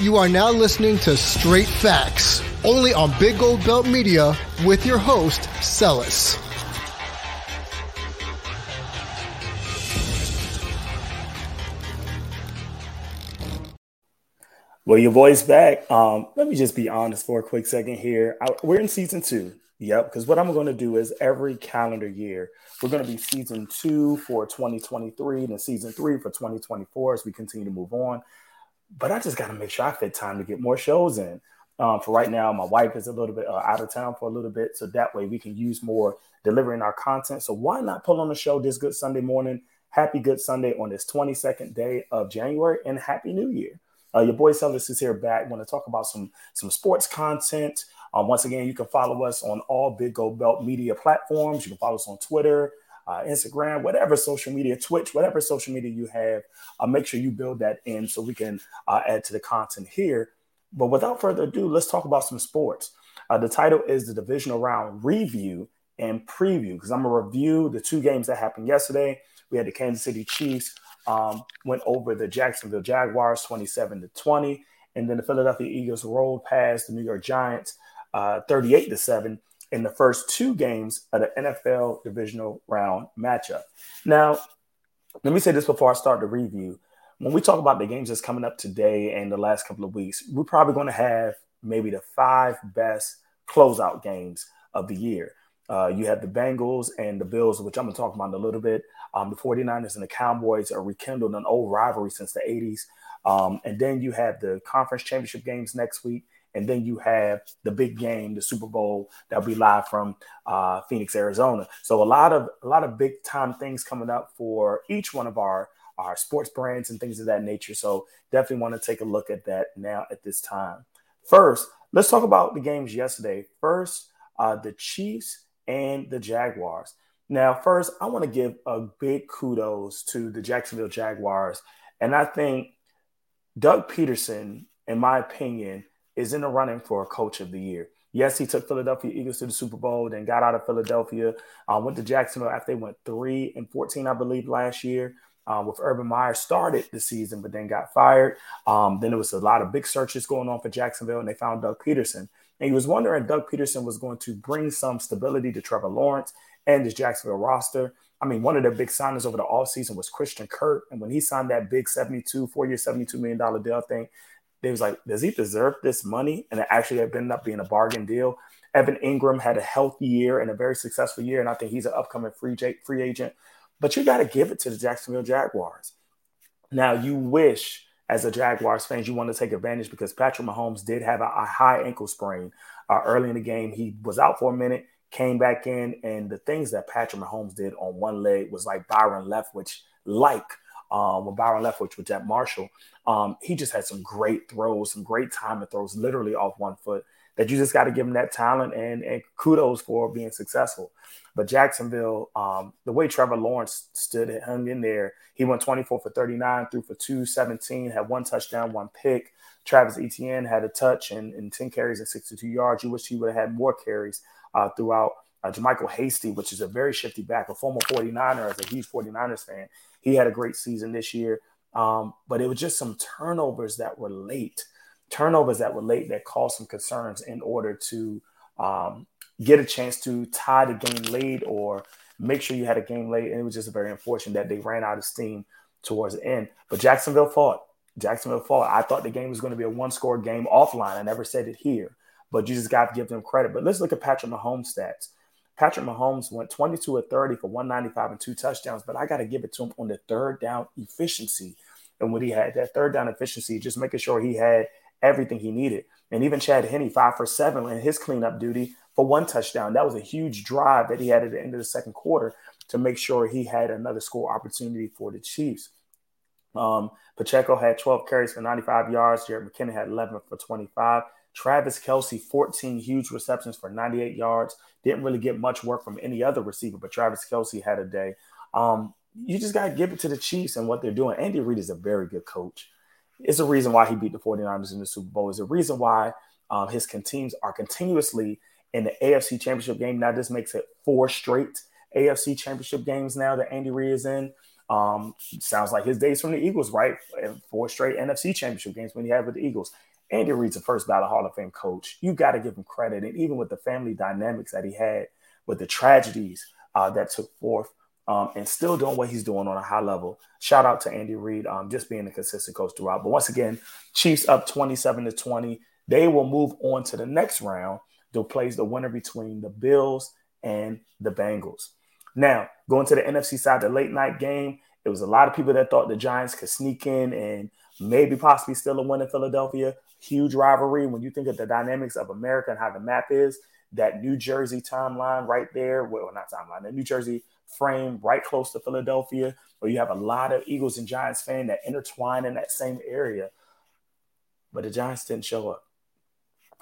You are now listening to Straight Facts, only on Big Gold Belt Media with your host, Celis. Well, your voice back. Um, let me just be honest for a quick second here. I, we're in season two. Yep, because what I'm going to do is every calendar year, we're going to be season two for 2023 and season three for 2024 as we continue to move on. But I just got to make sure I fit time to get more shows in. Um, for right now, my wife is a little bit uh, out of town for a little bit, so that way we can use more delivering our content. So why not pull on the show this Good Sunday morning? Happy Good Sunday on this 22nd day of January, and Happy New Year. Uh, your boy Celis is here back. Want to talk about some some sports content. Um, once again, you can follow us on all Big Gold Belt media platforms. You can follow us on Twitter, uh, Instagram, whatever social media, Twitch, whatever social media you have. Uh, make sure you build that in so we can uh, add to the content here. But without further ado, let's talk about some sports. Uh, the title is the divisional round review and preview because I'm gonna review the two games that happened yesterday. We had the Kansas City Chiefs um, went over the Jacksonville Jaguars 27 to 20. And then the Philadelphia Eagles rolled past the New York Giants uh, 38 to 7 in the first two games of the NFL divisional round matchup. Now, let me say this before I start the review. When we talk about the games that's coming up today and the last couple of weeks, we're probably going to have maybe the five best closeout games of the year. Uh, you have the Bengals and the Bills, which I'm going to talk about in a little bit. Um, the 49ers and the Cowboys are rekindled an old rivalry since the 80s. Um, and then you have the conference championship games next week. And then you have the big game, the Super Bowl, that'll be live from uh, Phoenix, Arizona. So a lot of a lot of big time things coming up for each one of our our sports brands and things of that nature. So definitely want to take a look at that now at this time. First, let's talk about the games yesterday. First, uh, the Chiefs and the Jaguars. Now, first, I want to give a big kudos to the Jacksonville Jaguars. And I think Doug Pederson, in my opinion, is in the running for a coach of the year. Yes, he took Philadelphia Eagles to the Super Bowl, then got out of Philadelphia, uh, went to Jacksonville after they went three and 14, I believe, last year. Uh, with Urban Meyer started the season, but then got fired. Um, then there was a lot of big searches going on for Jacksonville, and they found Doug Pederson. And he was wondering if Doug Pederson was going to bring some stability to Trevor Lawrence and his Jacksonville roster. I mean, one of their big signings over the offseason was Christian Kirk. And when he signed that big 72, four year, $72 million deal thing, they was like, does he deserve this money? And it actually ended up being a bargain deal. Evan Engram had a healthy year and a very successful year. And I think he's an upcoming free, free agent. But you got to give it to the Jacksonville Jaguars. Now, you wish as a Jaguars fan, you want to take advantage because Patrick Mahomes did have a, a high ankle sprain uh, early in the game. He was out for a minute, came back in, and the things that Patrick Mahomes did on one leg was like Byron Leftwich, like um, when Byron Leftwich with Jack Marshall. Um, he just had some great throws, some great time timing throws, literally off one foot. That you just got to give him that talent and, and kudos for being successful. But Jacksonville, um, the way Trevor Lawrence stood, and hung in there, he went 24 for 39, threw for 217, had one touchdown, one pick. Travis Etienne had a touch and, and 10 carries and 62 yards. You wish he would have had more carries uh, throughout. Uh, JaMycal Hasty, which is a very shifty back, a former 49er, as a huge 49ers fan, he had a great season this year. Um, but it was just some turnovers that were late, turnovers that were late that caused some concerns in order to um, get a chance to tie the game late or make sure you had a game late. And it was just very unfortunate that they ran out of steam towards the end. But Jacksonville fought. Jacksonville fought. I thought the game was going to be a one score game offline. I never said it here, but you just got to give them credit. But let's look at Patrick Mahomes' stats. Patrick Mahomes went 22 or 30 for 195 and two touchdowns, but I got to give it to him on the third down efficiency. And when he had that third down efficiency, just making sure he had everything he needed. And even Chad Henne, five for seven in his cleanup duty, for one touchdown. That was a huge drive that he had at the end of the second quarter to make sure he had another score opportunity for the Chiefs. Um, Pacheco had 12 carries for 95 yards. Jerick McKinnon had 11 for 25. Travis Kelce, 14 huge receptions for 98 yards. Didn't really get much work from any other receiver, but Travis Kelce had a day. Um, you just got to give it to the Chiefs and what they're doing. Andy Reid is a very good coach. It's a reason why he beat the 49ers in the Super Bowl. It's a reason why um, his teams are continuously in the AFC Championship game. Now this makes it four straight AFC Championship games now that Andy Reid is in. Um, sounds like his days from the Eagles, right? Four straight NFC Championship games when he had with the Eagles. Andy Reid's a first ballot Hall of Fame coach. You got to give him credit. And even with the family dynamics that he had, with the tragedies uh, that took forth, um, and still doing what he's doing on a high level. Shout out to Andy Reid, um, just being a consistent coach throughout. But once again, Chiefs up 27 to 20. They will move on to the next round. They'll play the winner between the Bills and the Bengals. Now, going to the NFC side, the late night game, it was a lot of people that thought the Giants could sneak in and maybe possibly still a win in Philadelphia. Huge rivalry. When you think of the dynamics of America and how the map is, that New Jersey timeline right there, well, not timeline, the New Jersey frame right close to Philadelphia, where you have a lot of Eagles and Giants fans that intertwine in that same area. But the Giants didn't show up.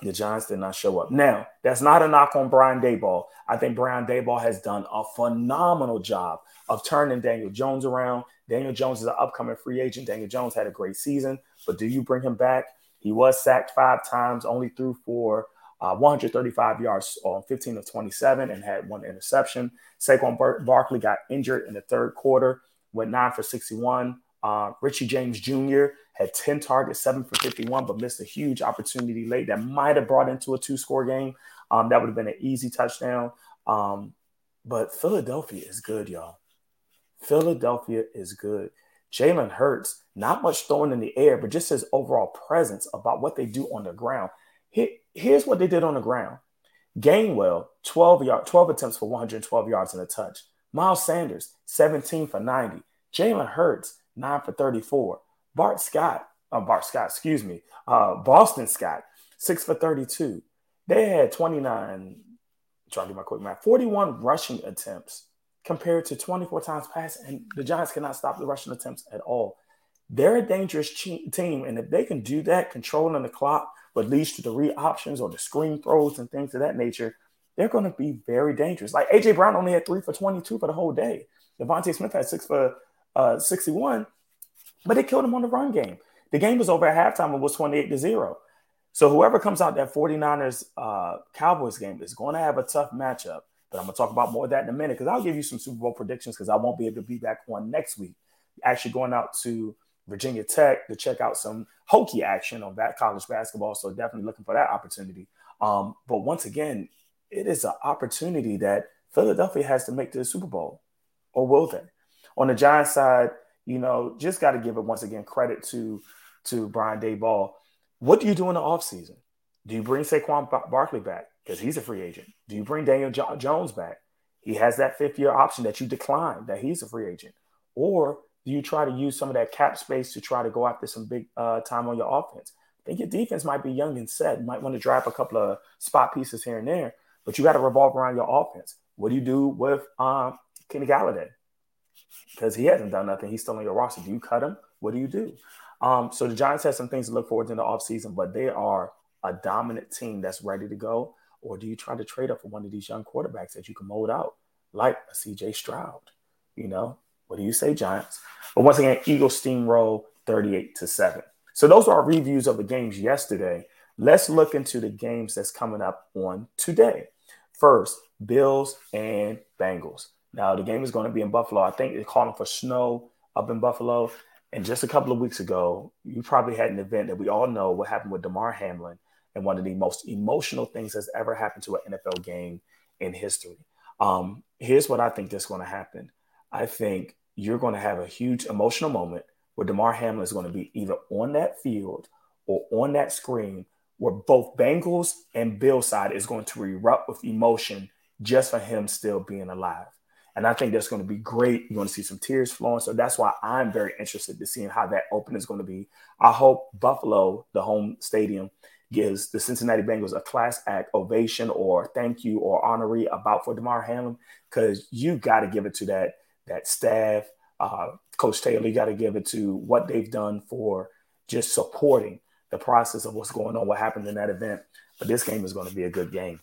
The Giants did not show up. Now, that's not a knock on Brian Daboll. I think Brian Daboll has done a phenomenal job of turning Daniel Jones around. Daniel Jones is an upcoming free agent. Daniel Jones had a great season, but do you bring him back? He was sacked five times, only threw for uh, 135 yards on 15 of 27 and had one interception. Saquon Bar- Barkley got injured in the third quarter, went nine for 61. Uh, Richie James Jr. had 10 targets, seven for 51, but missed a huge opportunity late that might have brought into a two score game. Um, that would have been an easy touchdown. Um, but Philadelphia is good, y'all. Philadelphia is good. Jalen Hurts, not much throwing in the air, but just his overall presence about what they do on the ground. Here's what they did on the ground. Gainwell, 12 yard, 12 attempts for 112 yards and a touch. Miles Sanders, 17 for 90. Jalen Hurts, 9 for 34. Bart Scott, uh, Bart Scott, excuse me, uh, Boston Scott, 6 for 32. They had 29, trying to do my quick math, 41 rushing attempts compared to 24 times pass, and the Giants cannot stop the rushing attempts at all. They're a dangerous team, and if they can do that, controlling the clock, what leads to the read options or the screen throws and things of that nature, they're going to be very dangerous. Like AJ Brown only had three for 22 for the whole day. DeVonta Smith had six for uh, 61, but they killed him on the run game. The game was over at halftime and was 28 to 0. So whoever comes out that 49ers uh, Cowboys game is going to have a tough matchup. But I'm going to talk about more of that in a minute because I'll give you some Super Bowl predictions because I won't be able to be back on next week. Actually, going out to Virginia Tech to check out some Hokie action on that college basketball. So definitely looking for that opportunity. Um, but once again, it is an opportunity that Philadelphia has to make to the Super Bowl, or will they? On the Giants side, you know, just got to give it once again credit to to Brian Daboll. What do you do in the offseason? Do you bring Saquon Barkley back because he's a free agent? Do you bring Daniel jo- Jones back? He has that fifth year option that you declined that he's a free agent. Or do you try to use some of that cap space to try to go after some big uh, time on your offense? I think your defense might be young and set. Might want to draft a couple of spot pieces here and there, but you got to revolve around your offense. What do you do with um, Kenny Golladay? Because he hasn't done nothing. He's still on your roster. Do you cut him? What do you do? Um, so the Giants have some things to look forward to in the offseason, but they are a dominant team that's ready to go. Or do you try to trade up for one of these young quarterbacks that you can mold out, like a CJ Stroud? You know, what do you say, Giants? But once again, Eagles steamroll 38 to 7. So those are our reviews of the games yesterday. Let's look into the games that's coming up on today. First, Bills and Bengals. Now, the game is going to be in Buffalo. I think they're calling for snow up in Buffalo. And just a couple of weeks ago, you probably had an event that we all know what happened with Damar Hamlin and one of the most emotional things that's ever happened to an NFL game in history. Um, here's what I think that's going to happen. I think you're going to have a huge emotional moment where Damar Hamlin is going to be either on that field or on that screen where both Bengals and Bill side is going to erupt with emotion just for him still being alive. And I think that's going to be great. You're going to see some tears flowing. So that's why I'm very interested to seeing how that open is going to be. I hope Buffalo, the home stadium, gives the Cincinnati Bengals a class act ovation or thank you or honoree about for Damar Hamlin because you got to give it to that that staff, uh, Coach Taylor, you got to give it to what they've done for just supporting the process of what's going on, what happened in that event. But this game is going to be a good game.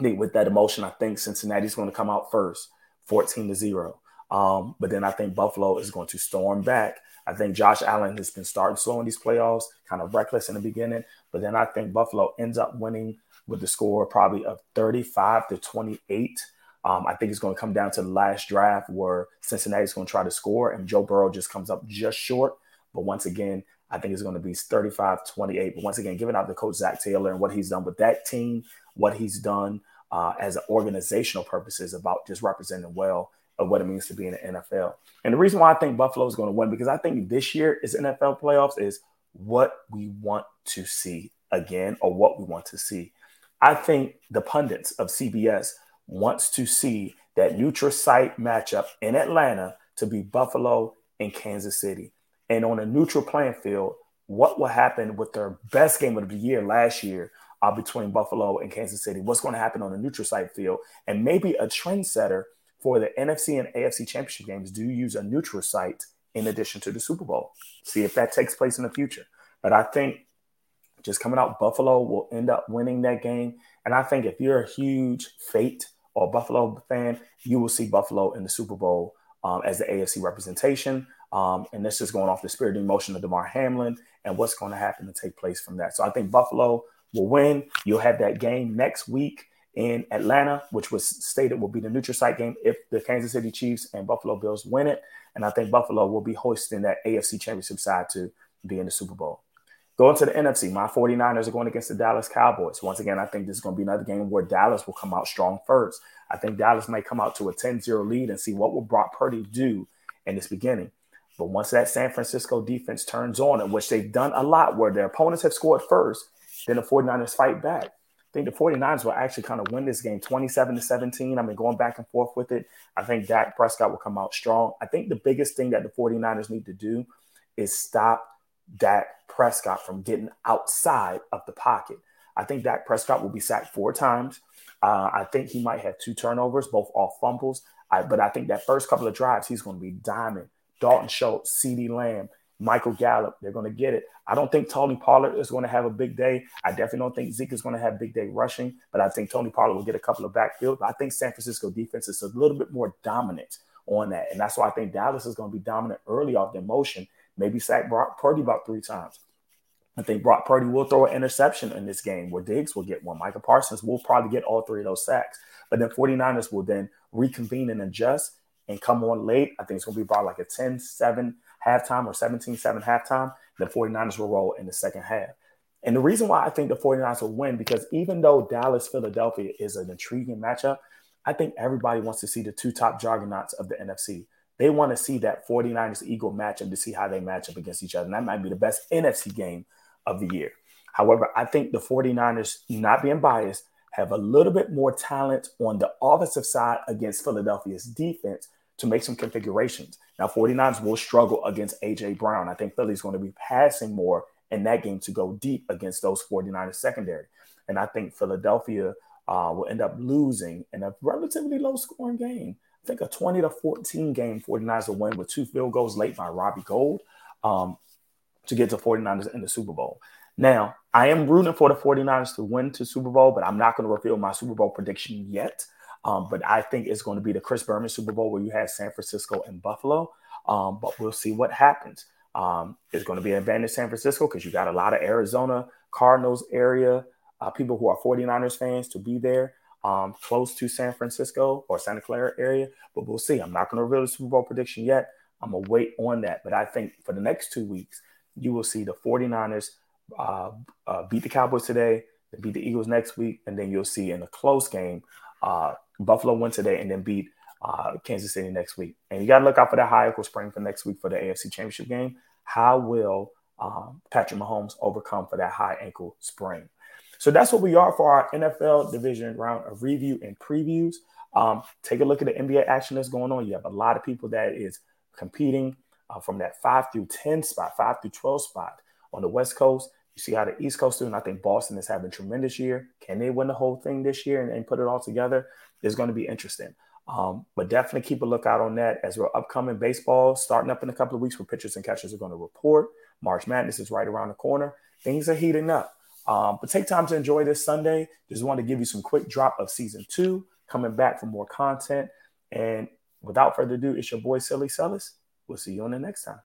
With that emotion, I think Cincinnati's going to come out first, 14 to 0. Um, but then I think Buffalo is going to storm back. I think Josh Allen has been starting slow in these playoffs, kind of reckless in the beginning. But then I think Buffalo ends up winning with the score probably of 35 to 28. Um, I think it's going to come down to the last draft where Cincinnati is going to try to score and Joe Burrow just comes up just short. But once again, I think it's going to be 35 28. But once again, giving out to coach Zac Taylor and what he's done with that team, what he's done uh, as an organizational purposes about just representing well of what it means to be in the NFL. And the reason why I think Buffalo is going to win, because I think this year is NFL playoffs, is what we want to see again or what we want to see. I think the pundits of CBS wants to see that neutral site matchup in Atlanta to be Buffalo and Kansas City. And on a neutral playing field, what will happen with their best game of the year last year uh, between Buffalo and Kansas City? What's going to happen on a neutral site field? And maybe a trendsetter for the NFC and AFC championship games do use a neutral site in addition to the Super Bowl. See if that takes place in the future. But I think just coming out, Buffalo will end up winning that game. And I think if you're a huge fate or Buffalo fan, you will see Buffalo in the Super Bowl um, as the AFC representation. Um, and this is going off the spirit and emotion of Damar Hamlin and what's going to happen to take place from that. So I think Buffalo will win. You'll have that game next week in Atlanta, which was stated will be the neutral site game if the Kansas City Chiefs and Buffalo Bills win it. And I think Buffalo will be hosting that AFC championship side to be in the Super Bowl. Going to the NFC, my 49ers are going against the Dallas Cowboys. Once again, I think this is going to be another game where Dallas will come out strong first. I think Dallas might come out to a 10 0 lead and see what will Brock Purdy do in this beginning. But once that San Francisco defense turns on, in which they've done a lot where their opponents have scored first, then the 49ers fight back. I think the 49ers will actually kind of win this game 27 to 17. I mean, going back and forth with it. I think Dak Prescott will come out strong. I think the biggest thing that the 49ers need to do is stop Dak Prescott from getting outside of the pocket. I think Dak Prescott will be sacked four times. Uh, I think he might have two turnovers, both off fumbles. I, but I think that first couple of drives, he's going to be diamond. Dalton Schultz, CeeDee Lamb, Michael Gallup, they're going to get it. I don't think Tony Pollard is going to have a big day. I definitely don't think Zeke is going to have big day rushing, but I think Tony Pollard will get a couple of backfield. I think San Francisco defense is a little bit more dominant on that. And that's why I think Dallas is going to be dominant early off their motion maybe sack Brock Purdy about three times. I think Brock Purdy will throw an interception in this game where Diggs will get one. Michael Parsons will probably get all three of those sacks. But then 49ers will then reconvene and adjust and come on late. I think it's going to be about like a 10 7 halftime or 17 7 halftime. The 49ers will roll in the second half. And the reason why I think the 49ers will win, because even though Dallas Philadelphia is an intriguing matchup, I think everybody wants to see the two top juggernauts of the NFC. They want to see that 49ers Eagle matchup to see how they match up against each other. And that might be the best NFC game of the year. However, I think the 49ers, not being biased, have a little bit more talent on the offensive side against Philadelphia's defense to make some configurations. Now, 49ers will struggle against A.J. Brown. I think Philly's going to be passing more in that game to go deep against those 49ers secondary. And I think Philadelphia uh, will end up losing in a relatively low scoring game. I think a 20 to 14 game 49ers will win with two field goals late by Robbie Gould um, to get to 49ers in the Super Bowl. Now, I am rooting for the 49ers to win to Super Bowl, but I'm not going to reveal my Super Bowl prediction yet. Um, but I think it's going to be the Chris Berman Super Bowl where you have San Francisco and Buffalo. Um, but we'll see what happens. Um, it's going to be an advantage San Francisco because you got a lot of Arizona Cardinals area uh, people who are 49ers fans to be there um, close to San Francisco or Santa Clara area. But we'll see. I'm not going to reveal the Super Bowl prediction yet. I'm going to wait on that. But I think for the next two weeks, you will see the 49ers uh, uh, beat the Cowboys today, beat the Eagles next week, and then you'll see in a close game, uh, Buffalo win today and then beat uh, Kansas City next week. And you got to look out for that high ankle sprain for next week for the AFC Championship game. How will um, Patrick Mahomes overcome for that high ankle sprain? So that's what we are for our NFL division round of review and previews. Um, take a look at the NBA action that's going on. You have a lot of people that is competing uh, from that five through 10 spot, five through 12 spot on the West Coast. You see how the East Coast doing. I think Boston is having a tremendous year. Can they win the whole thing this year and, and put it all together? It's going to be interesting. Um, but definitely keep a lookout on that as we're upcoming baseball starting up in a couple of weeks where pitchers and catchers are going to report. March Madness is right around the corner. Things are heating up. Um, but take time to enjoy this Sunday. Just want to give you some quick drop of season two, coming back for more content. And without further ado, it's your boy Silly Sellis. We'll see you on the next time.